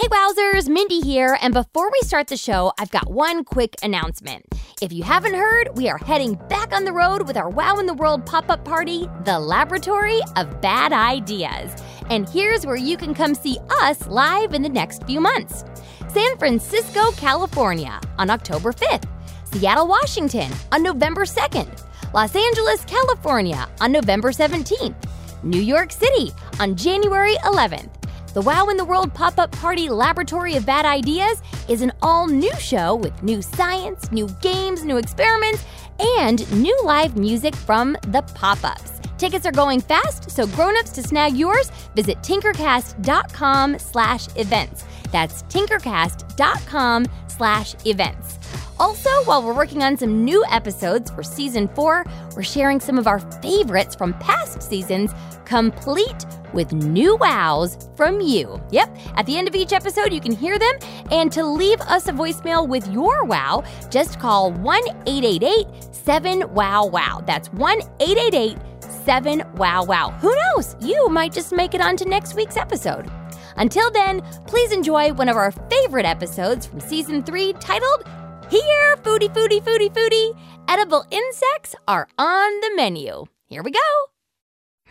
Hey, Wowzers, Mindy here. And before we start the show, I've got one quick announcement. If you haven't heard, we are heading back on the road with our Wow in the World pop up party, The Laboratory of Bad Ideas. And here's where you can come see us live in the next few months San Francisco, California on October 5th, Seattle, Washington on November 2nd, Los Angeles, California on November 17th, New York City on January 11th. The Wow in the World pop up party Laboratory of Bad Ideas is an all new show with new science, new games, new experiments, and new live music from the pop ups. Tickets are going fast, so grown-ups to snag yours, visit tinkercast.com slash events. That's tinkercast.com slash events. Also, while we're working on some new episodes for season four, we're sharing some of our favorites from past seasons, complete with new wows from you. Yep, at the end of each episode, you can hear them. And to leave us a voicemail with your wow, just call 1 888 7 Wow Wow. That's 1 888 7 Wow Wow. Who knows? You might just make it onto next week's episode. Until then, please enjoy one of our favorite episodes from season three titled Here, Foodie, Foodie, Foodie, Foodie. Edible insects are on the menu. Here we go.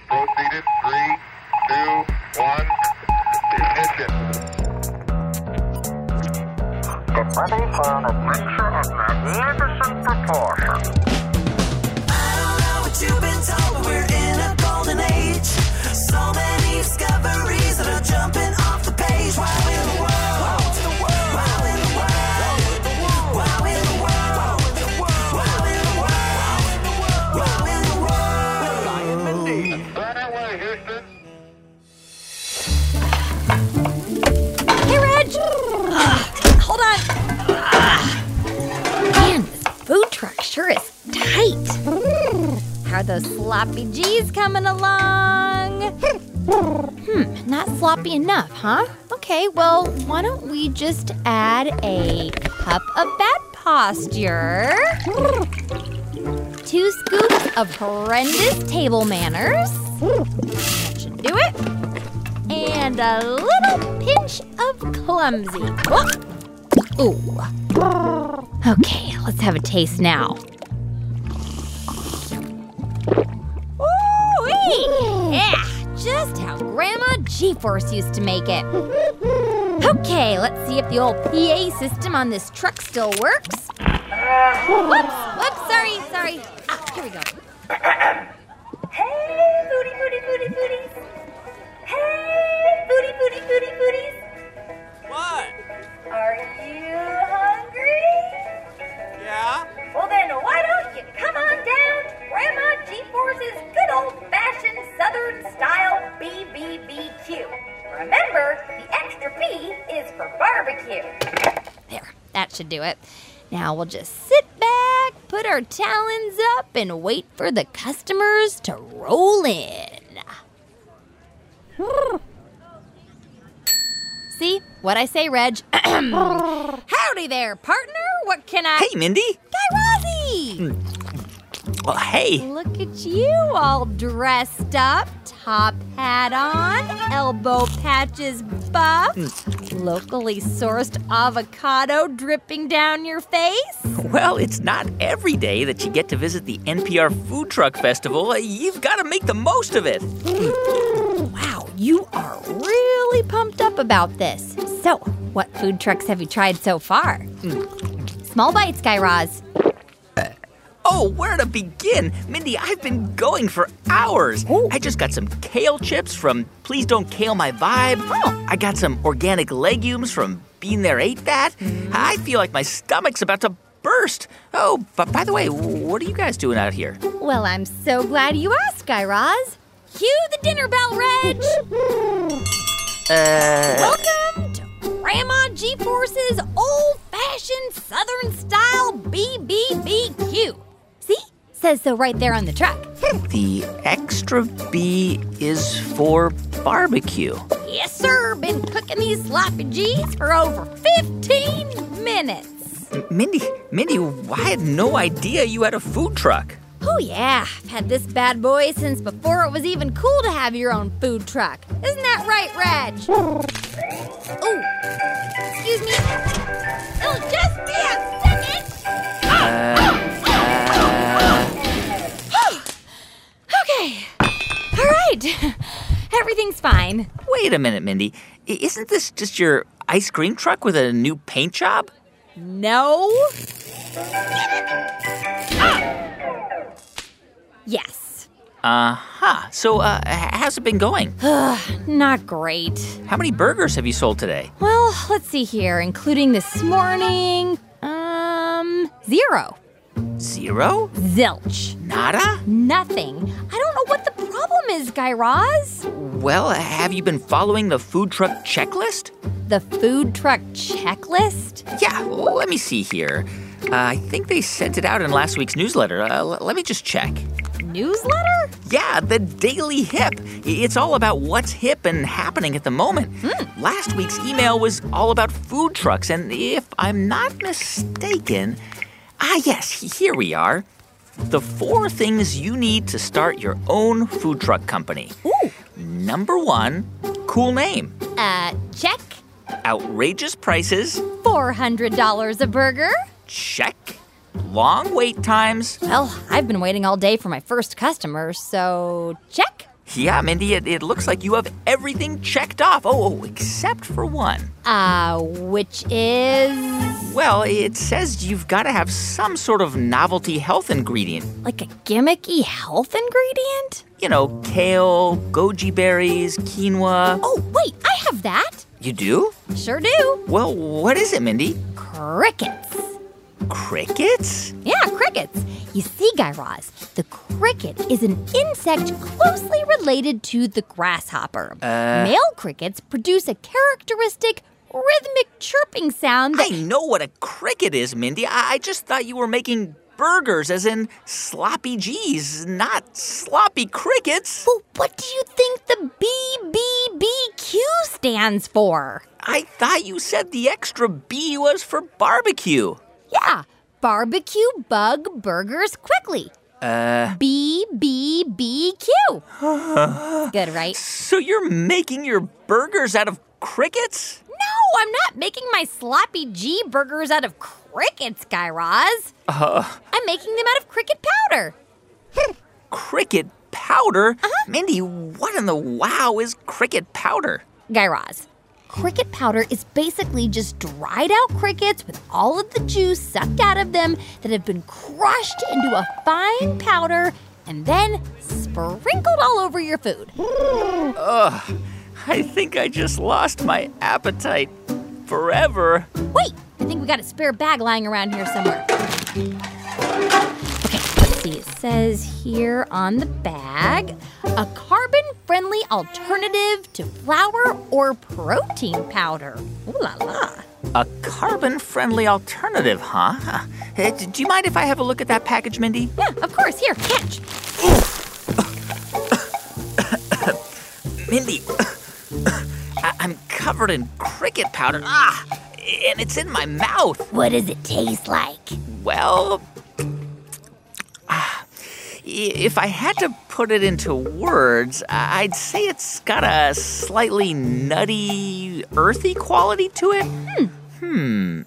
Proceeded. Three, two, one. Ignition. Get ready for an adventure of magnificent proportions. I don't know what you've been told, but we're sloppy G's coming along? Hmm, not sloppy enough, huh? Okay, well, why don't we just add a cup of bad posture, two scoops of horrendous table manners. That should do it and a little pinch of clumsy. Oh. Ooh. Okay, let's have a taste now. How Grandma G-Force used to make it. Okay, let's see if the old PA system on this truck still works. Whoops, whoops, sorry, sorry. Ah, here we go. Hey, foodie, foodie, foodie, foodies. Hey, foodie, foodie, foodie, foodies. What? Are you hungry? Yeah? Well, then down to Grandma G-Force's good old-fashioned Southern style BBBQ. Remember, the extra B is for barbecue. There, that should do it. Now we'll just sit back, put our talons up, and wait for the customers to roll in. See what I say, Reg? Howdy there, partner. What can I? Hey, Mindy. Guy Razzie! Hmm. Well, hey. Look at you, all dressed up, top hat on, elbow patches buffed, hmm. locally sourced avocado dripping down your face. Well, it's not every day that you get to visit the NPR Food Truck Festival. You've got to make the most of it. Hmm. Wow, you are really pumped up about this. So, what food trucks have you tried so far? Hmm. Small bites, Guy Raz. Oh, where to begin? Mindy, I've been going for hours. I just got some kale chips from Please Don't Kale My Vibe. Oh. I got some organic legumes from Bean There Ate That. I feel like my stomach's about to burst. Oh, but by the way, what are you guys doing out here? Well, I'm so glad you asked, Guy Raz. Cue the dinner bell, Reg. Uh, Welcome to Grandma G Force's old fashioned Southern style BBBQ says so right there on the truck. the extra B is for barbecue. Yes, sir. Been cooking these sloppy G's for over 15 minutes. Mindy, Mindy, I had no idea you had a food truck. Oh, yeah. I've had this bad boy since before it was even cool to have your own food truck. Isn't that right, Reg? oh, excuse me. It'll just be a wait a minute, Mindy. Isn't this just your ice cream truck with a new paint job? No. Yes. Uh huh. So, uh, how's it been going? Not great. How many burgers have you sold today? Well, let's see here, including this morning. Um, zero. Zero? Zilch. Nada? Nothing. I don't know what is, Guy Raz. Well, have you been following the food truck checklist? The food truck checklist? Yeah, well, let me see here. Uh, I think they sent it out in last week's newsletter. Uh, l- let me just check. Newsletter? Yeah, the Daily Hip. It's all about what's hip and happening at the moment. Last week's email was all about food trucks, and if I'm not mistaken, ah, yes, here we are. The four things you need to start your own food truck company. Ooh. Number one, cool name. Uh, check. Outrageous prices. $400 a burger? Check. Long wait times. Well, I've been waiting all day for my first customer, so check. Yeah, Mindy, it, it looks like you have everything checked off. Oh, oh, except for one. Uh, which is Well, it says you've got to have some sort of novelty health ingredient. like a gimmicky health ingredient? You know, kale, goji berries, quinoa. Oh, wait, I have that. You do? Sure do. Well, what is it, Mindy? Crickets. Crickets? Yeah, crickets. You see, Guy Raz, the cricket is an insect closely related to the grasshopper. Uh. Male crickets produce a characteristic rhythmic chirping sound I know what a cricket is, Mindy. I, I just thought you were making burgers, as in sloppy G's, not sloppy crickets. Well, what do you think the BBBQ stands for? I thought you said the extra B was for barbecue. Yeah, barbecue bug burgers quickly. Uh, BBBQ. Good, right? so you're making your burgers out of crickets? No, I'm not making my sloppy G burgers out of crickets, Guy Raz. Uh, I'm making them out of cricket powder. cricket powder? Uh-huh. Mindy, what in the wow is cricket powder? Guy Raz, cricket powder is basically just dried out crickets with all of the juice sucked out of them that have been crushed into a fine powder and then sprinkled all over your food. Ugh, I think I just lost my appetite forever. Wait, I think we got a spare bag lying around here somewhere. Okay, let's see. It says here on the bag a carbon friendly alternative to flour or protein powder. Ooh la la. A carbon friendly alternative, huh? Uh, do you mind if I have a look at that package, Mindy? Yeah, of course. Here, catch. Mindy, I- I'm covered in cricket powder. Ah, and it's in my mouth. What does it taste like? Well, if I had to put it into words, I'd say it's got a slightly nutty, earthy quality to it. Hmm.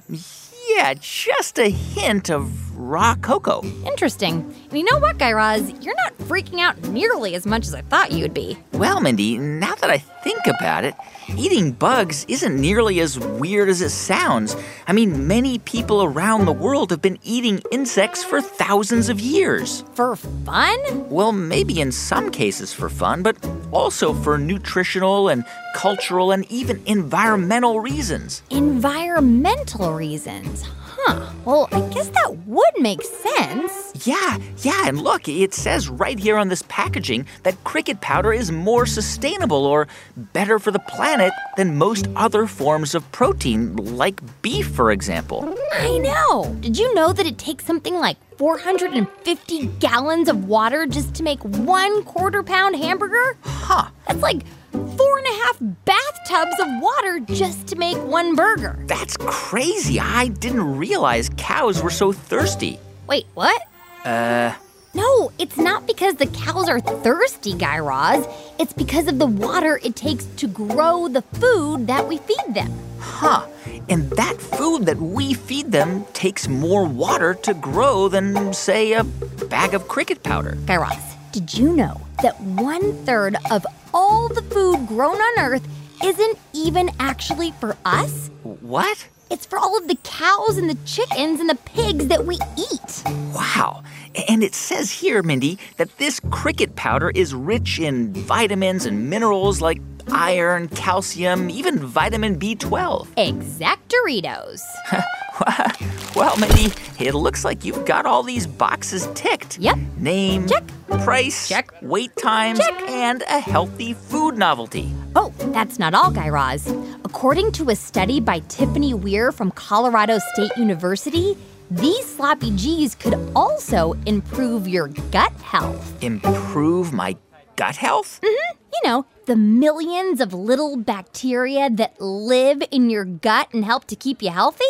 Yeah, just a hint of raw cocoa. Interesting. And you know what, Guy Raz? You're not freaking out nearly as much as I thought you would be. Well, Mindy, now that I think about it, eating bugs isn't nearly as weird as it sounds. I mean, many people around the world have been eating insects for thousands of years. For fun? Well, maybe in some cases for fun, but also for nutritional and cultural and even environmental reasons. Environmental reasons. Huh. Well, I guess that would make sense. Yeah, yeah, and look, it says right here on this packaging that cricket powder is more sustainable or better for the planet than most other forms of protein, like beef, for example. I know. Did you know that it takes something like 450 gallons of water just to make one quarter pound hamburger? Huh. That's like four and a half bathtubs of water just to make one burger. That's crazy. I didn't realize cows were so thirsty. Wait, what? Uh, No, it's not because the cows are thirsty, Guy Raz. It's because of the water it takes to grow the food that we feed them. huh. And that food that we feed them takes more water to grow than, say, a bag of cricket powder. Guy Raz, did you know that one third of all the food grown on Earth isn't even actually for us. What? It's for all of the cows and the chickens and the pigs that we eat. Wow. And it says here, Mindy, that this cricket powder is rich in vitamins and minerals like iron, calcium, even vitamin B12. Exactoritos. Well, Mindy, it looks like you've got all these boxes ticked. Yep. Name, Check. Price, Check. wait times, Check. and a healthy food novelty. Oh, that's not all, Guy Raz. According to a study by Tiffany Weir from Colorado State University, these sloppy G's could also improve your gut health. Improve my gut health? Mm-hmm. You know, the millions of little bacteria that live in your gut and help to keep you healthy?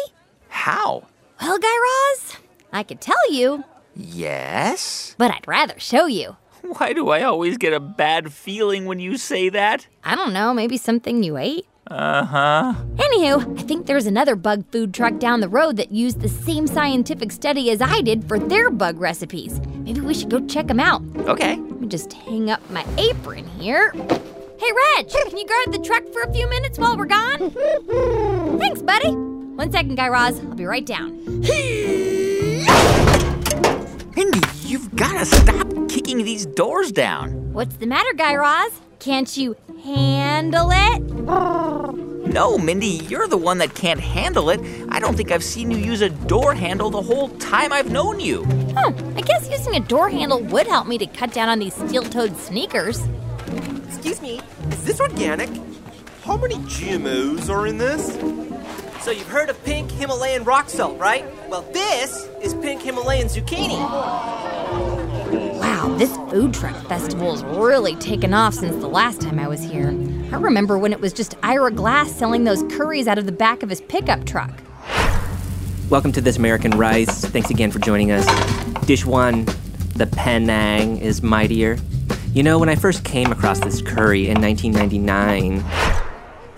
How? Well, Guy Raz, I could tell you, Yes? but I'd rather show you. Why do I always get a bad feeling when you say that? I don't know, maybe something you ate? Uh huh. Anywho, I think there's another bug food truck down the road that used the same scientific study as I did for their bug recipes. Maybe we should go check them out. Okay. Let me just hang up my apron here. Hey, Reg, can you guard the truck for a few minutes while we're gone? Thanks, buddy. One second, Guy Raz. I'll be right down. Mindy, you've got to stop kicking these doors down. What's the matter, Guy Raz? Can't you handle it? No, Mindy, you're the one that can't handle it. I don't think I've seen you use a door handle the whole time I've known you. Huh, I guess using a door handle would help me to cut down on these steel toed sneakers. Excuse me, is this organic? How many GMOs are in this? So you've heard of pink Himalayan rock salt, right? Well, this is pink Himalayan zucchini. Wow, this food truck festival has really taken off since the last time I was here. I remember when it was just Ira Glass selling those curries out of the back of his pickup truck. Welcome to This American Rice. Thanks again for joining us. Dish one, the Penang is mightier. You know, when I first came across this curry in 1999,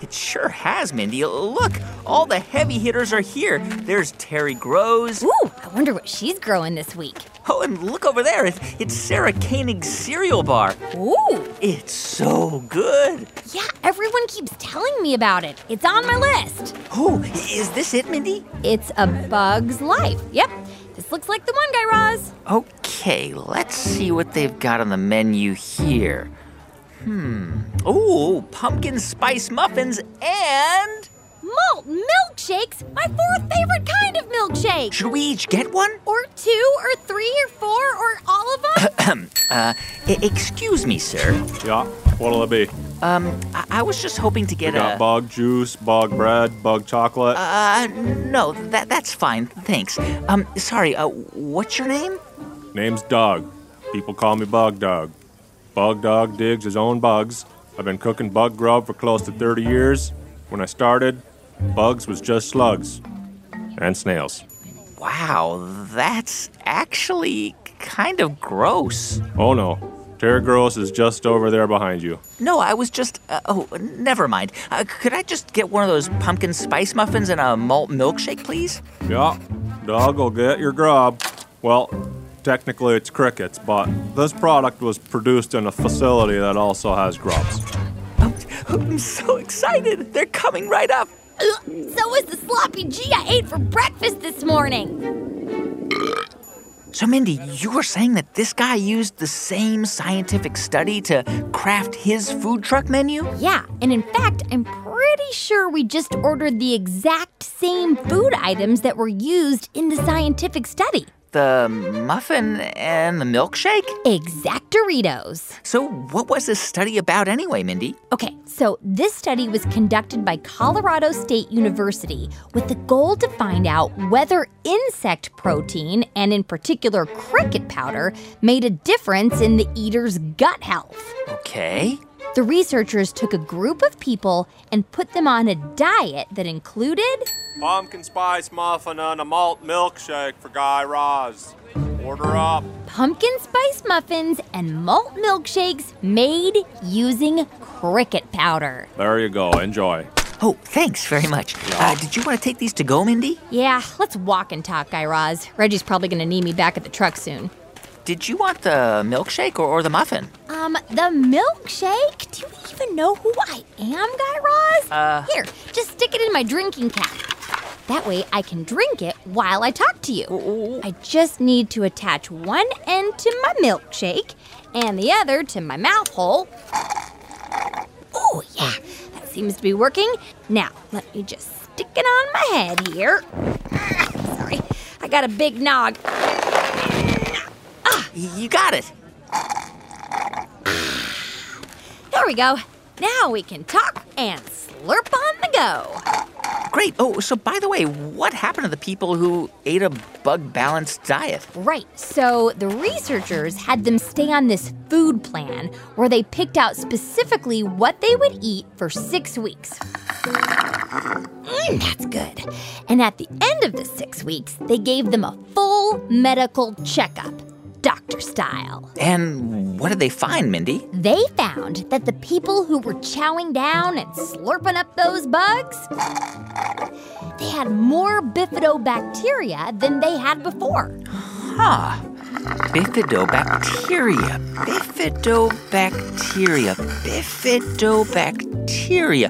It sure has, Mindy. Look, all the heavy hitters are here. There's Terry Groves. Ooh, I wonder what she's growing this week. Oh, and look over there. It, it's Sarah Koenig's cereal bar. Ooh, It's so good. yeah, everyone keeps telling me about it. It's on my list. Oh, is this it, Mindy? It's a bug's life. Yep, this looks like the one, Guy Raz. Okay, let's see what they've got on the menu here. Hmm. Oh, pumpkin spice muffins and. Malt milkshakes, my fourth favorite kind of milkshake. Should we each get one? Or two, or three, or four, or all of them? Uh, excuse me, sir. Yeah, what'll it be? Um, I, I was just hoping to get We get got a. bug juice, bug bread, bug chocolate. Uh, no, that that's fine. Thanks. Um, sorry. Uh, what's your name? Name's Doug. People call me Bug Dog. Bug Dog digs his own bugs. I've been cooking bug grub for close to 30 years. When I started, bugs was just slugs and snails. Wow, that's actually kind of gross. Oh no, Terry Gross is just over there behind you. No, I was just. Uh, oh, never mind. Uh, could I just get one of those pumpkin spice muffins and a malt milkshake, please? Yeah, dog will get your grub. Well, technically it's crickets, but this product was produced in a facility that also has grubs. Oh, I'm so excited. They're coming right up. Ugh, so is the sloppy G I ate for breakfast this morning. So, Mindy, you were saying that this guy used the same scientific study to craft his food truck menu? Yeah, and in fact, I'm pretty sure we just ordered the exact same food items that were used in the scientific study. The muffin and the milkshake? Exactoritos. So, what was this study about anyway, Mindy? Okay, so this study was conducted by Colorado State University with the goal to find out whether insect protein, and in particular cricket powder, made a difference in the eater's gut health. Okay. The researchers took a group of people and put them on a diet that included Pumpkin spice muffin and a malt milkshake for Guy Raz. Order up. pumpkin spice muffins and malt milkshakes made using cricket powder. There you go. Enjoy. Oh, thanks very much. Uh, did you want to take these to go, Mindy? Yeah, let's walk and talk, Guy Raz. Reggie's probably gonna need me back at the truck soon. Did you want the milkshake or, or the muffin? Um, the milkshake? Do you even know who I am, Guy Raz? Uh. Here, just stick it in my drinking cap. That way I can drink it while I talk to you. I just need to attach one end to my milkshake and the other to my mouth hole. Oh, yeah, that seems to be working. Now, let me just stick it on my head here. Sorry, I got a big nog. You got it. There we go. Now we can talk and slurp on the go. Great. Oh, so by the way, what happened to the people who ate a bug balanced diet? Right. So the researchers had them stay on this food plan where they picked out specifically what they would eat for six weeks. Mm, that's good. And at the end of the six weeks, they gave them a full medical checkup, doctor style. And what did they find, Mindy? They found that the people who were chowing down and slurping up those bugs, they had more bifidobacteria than they had before. Huh. Bifidobacteria. Bifidobacteria. Bifidobacteria.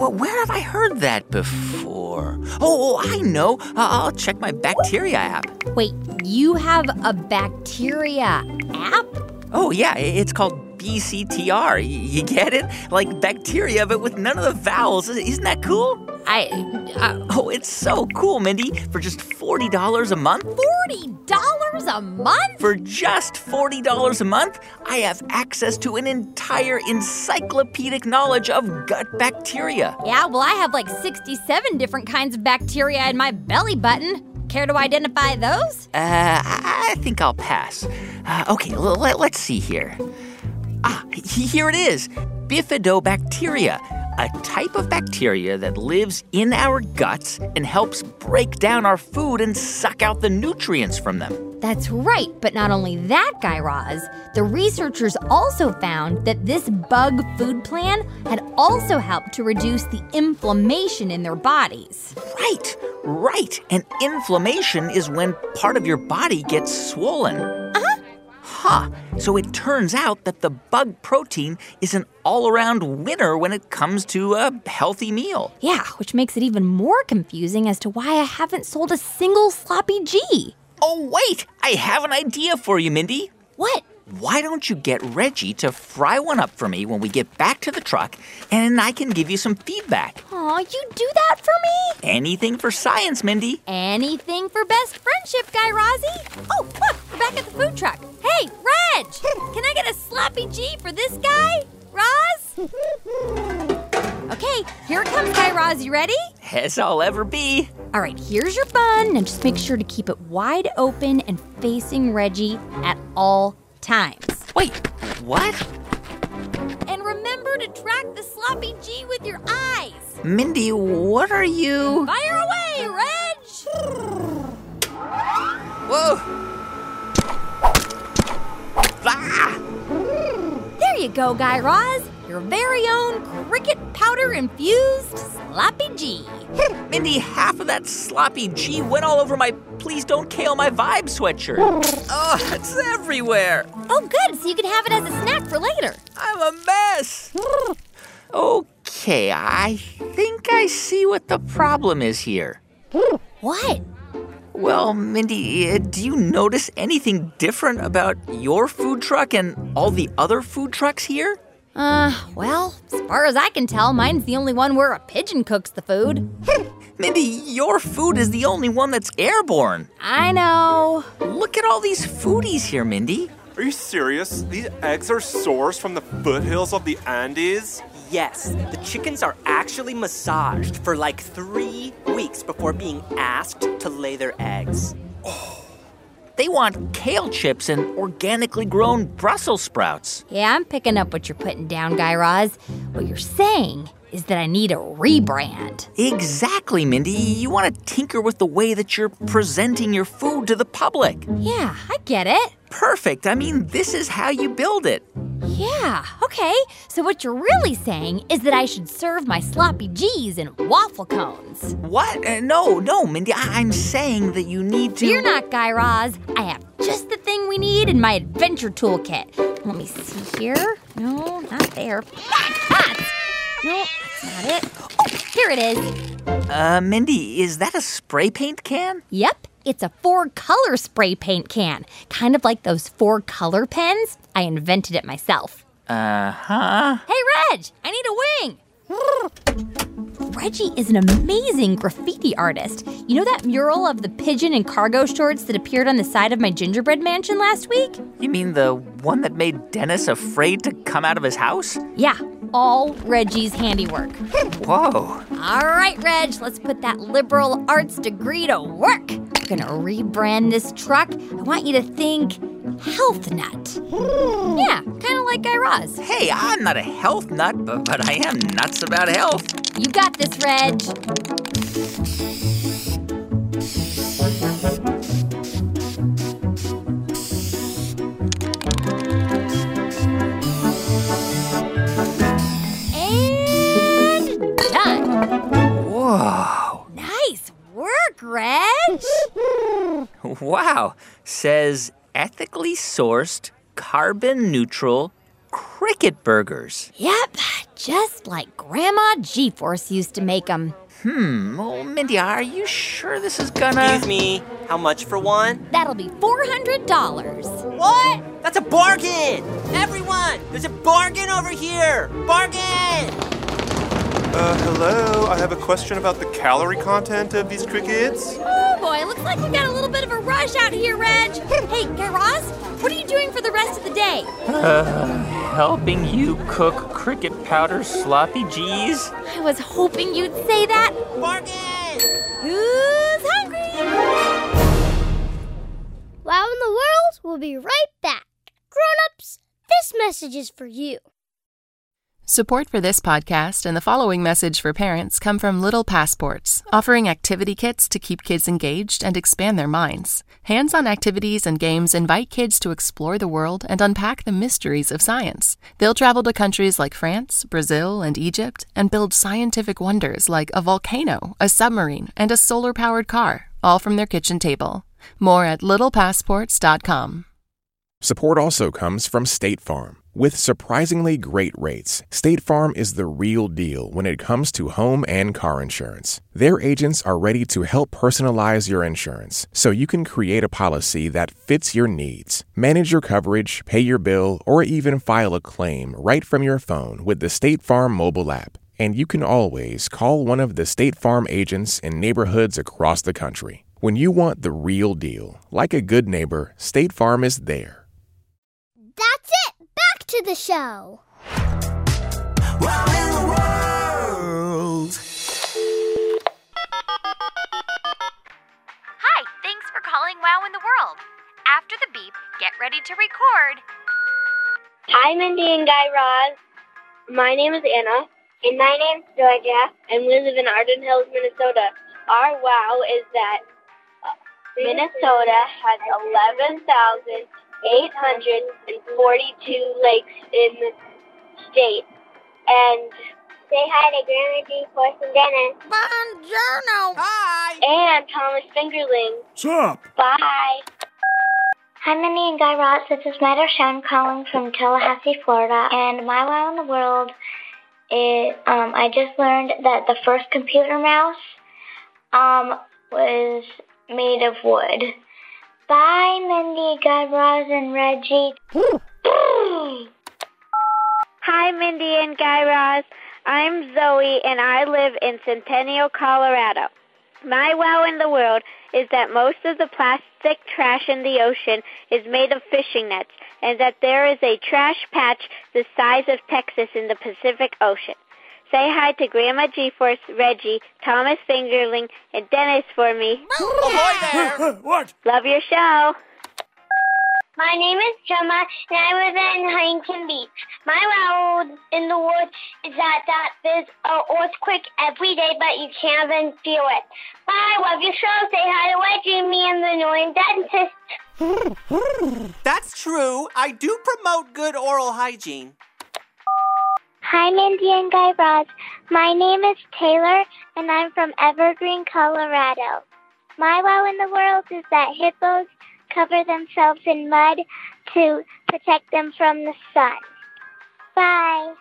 Wh- Where have I heard that before? Oh, oh, I know. I'll check my bacteria app. Wait, you have a bacteria app? Oh, yeah, it's called BCTR. You get it? Like bacteria, but with none of the vowels. Isn't that cool? I. Uh, Oh, it's so cool, Mindy. For just $40 a month? $40 a month? For just $40 a month, I have access to an entire encyclopedic knowledge of gut bacteria. Yeah, well, I have like 67 different kinds of bacteria in my belly button. Care to identify those? Uh, I think I'll pass. Uh, okay, l- let, let's see here. Ah, here it is Bifidobacteria, a type of bacteria that lives in our guts and helps break down our food and suck out the nutrients from them. That's right, but not only that, Guy Raz, the researchers also found that this bug food plan had also helped to reduce the inflammation in their bodies. Right, right. And inflammation is when part of your body gets swollen. Uh huh. So it turns out that the bug protein is an all around winner when it comes to a healthy meal. Yeah, which makes it even more confusing as to why I haven't sold a single sloppy G. Oh, wait! I have an idea for you, Mindy. What? Why don't you get Reggie to fry one up for me when we get back to the truck, and I can give you some feedback? Aw, you do that for me? Anything for science, Mindy. Anything for best friendship, Guy Razzie? Oh, look, we're back at the food truck. Hey, Reg, can I get a sloppy G for this guy? Roz? Okay, here it comes, Guy Raz. You ready? As I'll ever be. All right, here's your bun. Now just make sure to keep it wide open and facing Reggie at all times. Wait, what? And remember to track the sloppy G with your eyes. Mindy, what are you? Fire away, Reg! Whoa! Ah! There you go, Guy Raz. Your very own cricket powder infused sloppy G. Hmm, Mindy, half of that sloppy G went all over my Please Don't Kale My Vibe sweatshirt. Oh, it's everywhere. Oh, good. So you can have it as a snack for later. I'm a mess. Okay, I think I see what the problem is here. What? Well, Mindy, uh, do you notice anything different about your food truck and all the other food trucks here? Uh, well, as far as I can tell, mine's the only one where a pigeon cooks the food. Mindy, your food is the only one that's airborne. I know. Look at all these foodies here, Mindy. Are you serious? These eggs are sourced from the foothills of the Andes? Yes, the chickens are actually massaged for like three weeks before being asked to lay their eggs. Oh. They want kale chips and organically grown Brussels sprouts. Yeah, I'm picking up what you're putting down, Guy Raz. What you're saying is that I need a rebrand. Exactly, Mindy. You want to tinker with the way that you're presenting your food to the public. Yeah, I get it. Perfect. I mean, this is how you build it. Yeah, okay. So what you're really saying is that I should serve my sloppy G's in waffle cones. What? Uh, no, no, Mindy. I- I'm saying that you need to. You're not Guy Raz. I have just the thing we need in my adventure toolkit. Let me see here. No, not there. Ah, no, that's not it. Oh, here it is. Uh, Mindy, is that a spray paint can? Yep, it's a four color spray paint can. Kind of like those four color pens. I invented it myself. Uh huh. Hey, Reg, I need a wing. Reggie is an amazing graffiti artist. You know that mural of the pigeon and cargo shorts that appeared on the side of my gingerbread mansion last week? You mean the one that made Dennis afraid to come out of his house? Yeah, all Reggie's handiwork. Whoa. All right, Reg, let's put that liberal arts degree to work. We're gonna rebrand this truck. I want you to think health nut. Yeah, kind of like Guy Raz. Hey, I'm not a health nut, but, but I am nuts about health. You got this, Reg. And done. Whoa. Nice work, Reg. Wow. Says ethically sourced, carbon neutral cricket burgers. Yep, just like Grandma G Force used to make them. Hmm. Well, Mindy, are you sure this is gonna. Excuse me, how much for one? That'll be $400. What? That's a bargain! Everyone, there's a bargain over here! Bargain! Uh, hello. I have a question about the calorie content of these crickets. Boy, looks like we got a little bit of a rush out here, Reg. Hey, Guy Raz, what are you doing for the rest of the day? Uh, Helping you cook cricket powder sloppy G's? I was hoping you'd say that. Morgan! Who's hungry? Wow in the World will be right back. Grown-ups, this message is for you. Support for this podcast and the following message for parents come from Little Passports, offering activity kits to keep kids engaged and expand their minds. Hands on activities and games invite kids to explore the world and unpack the mysteries of science. They'll travel to countries like France, Brazil, and Egypt and build scientific wonders like a volcano, a submarine, and a solar powered car, all from their kitchen table. More at littlepassports.com. Support also comes from State Farm. With surprisingly great rates, State Farm is the real deal when it comes to home and car insurance. Their agents are ready to help personalize your insurance so you can create a policy that fits your needs. Manage your coverage, pay your bill, or even file a claim right from your phone with the State Farm mobile app. And you can always call one of the State Farm agents in neighborhoods across the country. When you want the real deal, like a good neighbor, State Farm is there. That's it. Back to the show. Wow in the world. Hi, thanks for calling Wow in the World. After the beep, get ready to record. Hi, Mindy and Guy Raz. My name is Anna. And my name's Georgia. And we live in Arden Hills, Minnesota. Our wow is that uh, Minnesota has 11,842 lakes in the state. And say hi to Grandma G. Force and Dennis. Buongiorno. Hi! And Thomas Fingerling. Sup? Bye. Hi, Minnie and Guy Raz. This is Matt O'Shawn calling from Tallahassee, Florida. And my wow in the world is um, I just learned that the first computer mouse um, was made of wood. Bye, Mindy, Guy Raz, and Reggie. Hi, Mindy and Guy Raz. I'm Zoe, and I live in Centennial, Colorado. My wow in the world is that most of the plastic trash in the ocean is made of fishing nets, and that there is a trash patch the size of Texas in the Pacific Ocean. Say hi to Grandma G-Force, Reggie, Thomas Fingerling, and Dennis for me. Ahoy there! what? Love your show. My name is Gemma, and I live in Huntington Beach. My wow in the world is that, that there's an earthquake every day, but you can't even feel it. Bye, love your show. Say hi to Reggie, me, and the annoying dentist. That's true. I do promote good oral hygiene. Hi, Mindy and Guy Raz. My name is Taylor, and I'm from Evergreen, Colorado. My wow in the world is that hippos cover themselves in mud to protect them from the sun. Bye.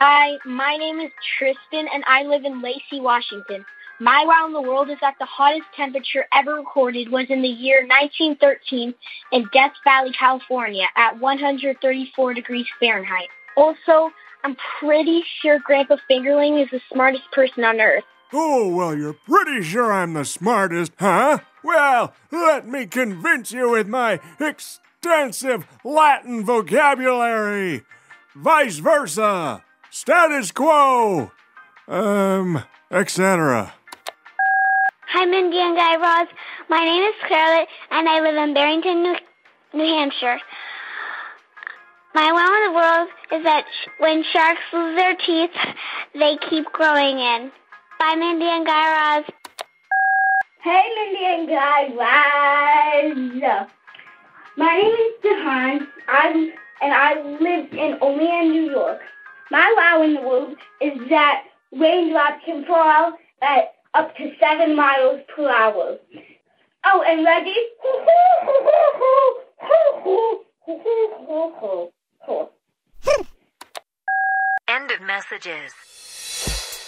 Hi, my name is Tristan and I live in Lacey, Washington. My wow in the world is that the hottest temperature ever recorded was in the year 1913 in Death Valley, California at 134 degrees Fahrenheit. Also, I'm pretty sure Grandpa Fingerling is the smartest person on earth. Oh, well, you're pretty sure I'm the smartest, huh? Well, let me convince you with my extensive Latin vocabulary. Vice versa. Status quo. Um, etc. Hi, Mindy and Guy Raz. My name is Scarlett, and I live in Barrington, New, New Hampshire. My wow in the world is that when sharks lose their teeth, they keep growing in. Bye, Mindy and Guy Raz. Hey, Mindy and Guy Raz. My name is Jahan. I'm and I live in Olean, New York. My wow in the world is that raindrops can fall at up to seven miles per hour. Oh, and ready? End of messages.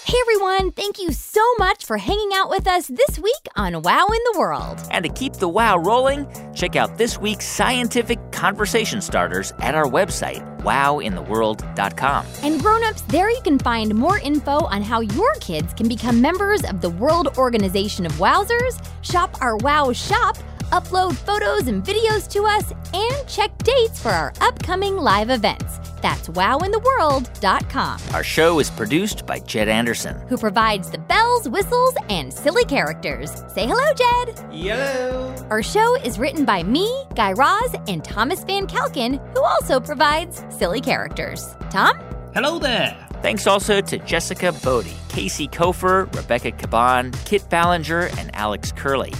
Hey everyone, thank you so much for hanging out with us this week on Wow in the World. And to keep the wow rolling, check out this week's scientific conversation starters at our website, wowintheworld.com. And grown-ups, there you can find more info on how your kids can become members of the World Organization of Wowzers, shop our Wow shop, upload photos and videos to us, and check dates for our upcoming live events. That's wowintheworld.com. Our show is produced by Jed Anderson. Who provides the bells, whistles, and silly characters. Say hello, Jed. Hello. Our show is written by me, Guy Raz, and Thomas Van Kalken, who also provides silly characters. Tom? Hello there. Thanks also to Jessica Bodie, Casey Kofer, Rebecca Caban, Kit Ballinger, and Alex Curley.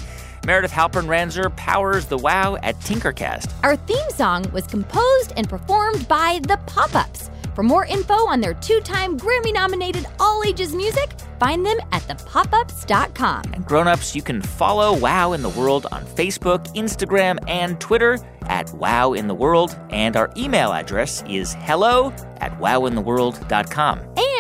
Meredith Halpern Ranzer powers the wow at Tinkercast. Our theme song was composed and performed by The Pop Ups. For more info on their two time Grammy nominated all ages music, find them at thepopups.com. And grown-ups, you can follow Wow in the World on Facebook, Instagram, and Twitter at Wow in the World. And our email address is hello at wowintheworld.com. And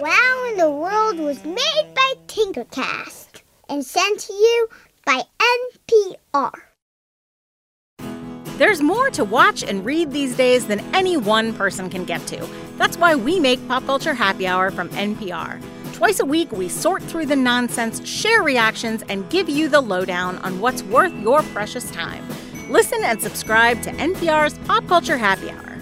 Wow in the World was made by Tinkercast and sent to you by NPR. There's more to watch and read these days than any one person can get to. That's why we make Pop Culture Happy Hour from NPR. Twice a week, we sort through the nonsense, share reactions, and give you the lowdown on what's worth your precious time. Listen and subscribe to NPR's Pop Culture Happy Hour.